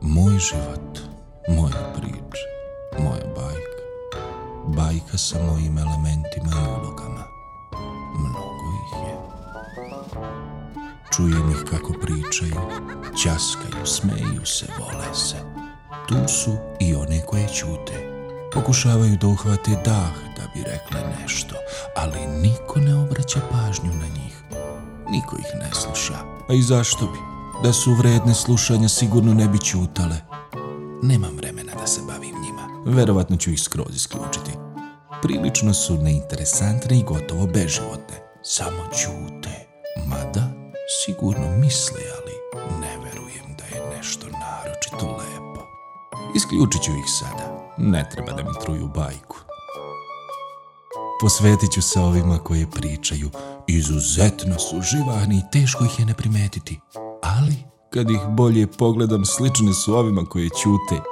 Moj život, moja priča, moja bajka. Bajka sa mojim elementima i ulogama. Mnogo ih je. Čujem ih kako pričaju, ćaskaju, smeju se, vole se. Tu su i one koje ćute. Pokušavaju da uhvate dah da bi rekle nešto, ali niko ne obraća pažnju na njih. Niko ih ne sluša. A i zašto bi? Da su vredne slušanja sigurno ne bi ćutale. Nemam vremena da se bavim njima. Verovatno ću ih skroz isključiti. Prilično su neinteresantne i gotovo beživotne. Samo ćute. Mada, sigurno misle, ali ne verujem da je nešto naročito lepo. Isključit ću ih sada. Ne treba da mi truju bajku. Posvetit ću se ovima koje pričaju. Izuzetno su živahni i teško ih je ne primetiti. Ali, kad ih bolje pogledam, slične su ovima koje ćute.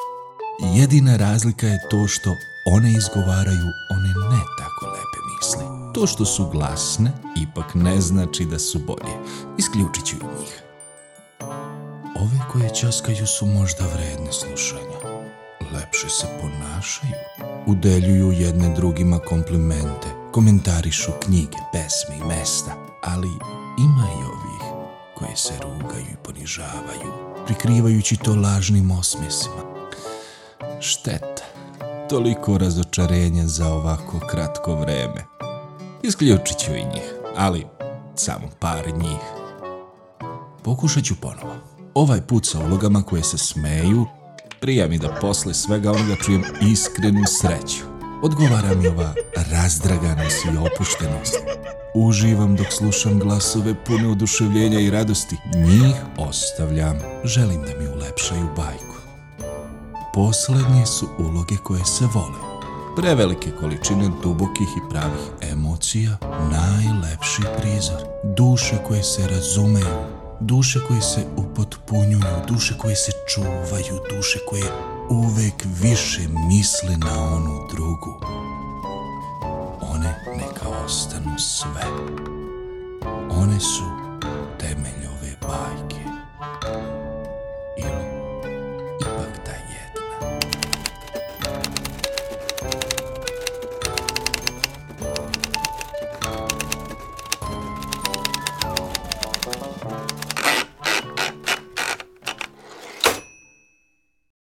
Jedina razlika je to što one izgovaraju one ne tako lepe misli. To što su glasne, ipak ne znači da su bolje. Isključit ću njih. Ove koje časkaju su možda vredne slušanja. Lepše se ponašaju. Udeljuju jedne drugima komplimente. Komentarišu knjige, pesme i mesta. Ali ima i ovih koje se rugaju i ponižavaju, prikrivajući to lažnim osmjesima. Šteta. Toliko razočarenja za ovako kratko vreme. Isključit ću i njih, ali samo par njih. Pokušat ću ponovo. Ovaj put sa ulogama koje se smeju, prija mi da posle svega onoga čujem iskrenu sreću. Odgovara mi ova razdraganost i opuštenost. Uživam dok slušam glasove pune oduševljenja i radosti. Njih ostavljam. Želim da mi ulepšaju bajku. Poslednje su uloge koje se vole. Prevelike količine dubokih i pravih emocija, najlepši prizor. Duše koje se razumeju, duše koje se upotpunjuju, duše koje se čuvaju, duše koje uvek više misle na onu drugu. One neka ostanu sve. One su temelj ove bajke. Ili ipak ta jedna.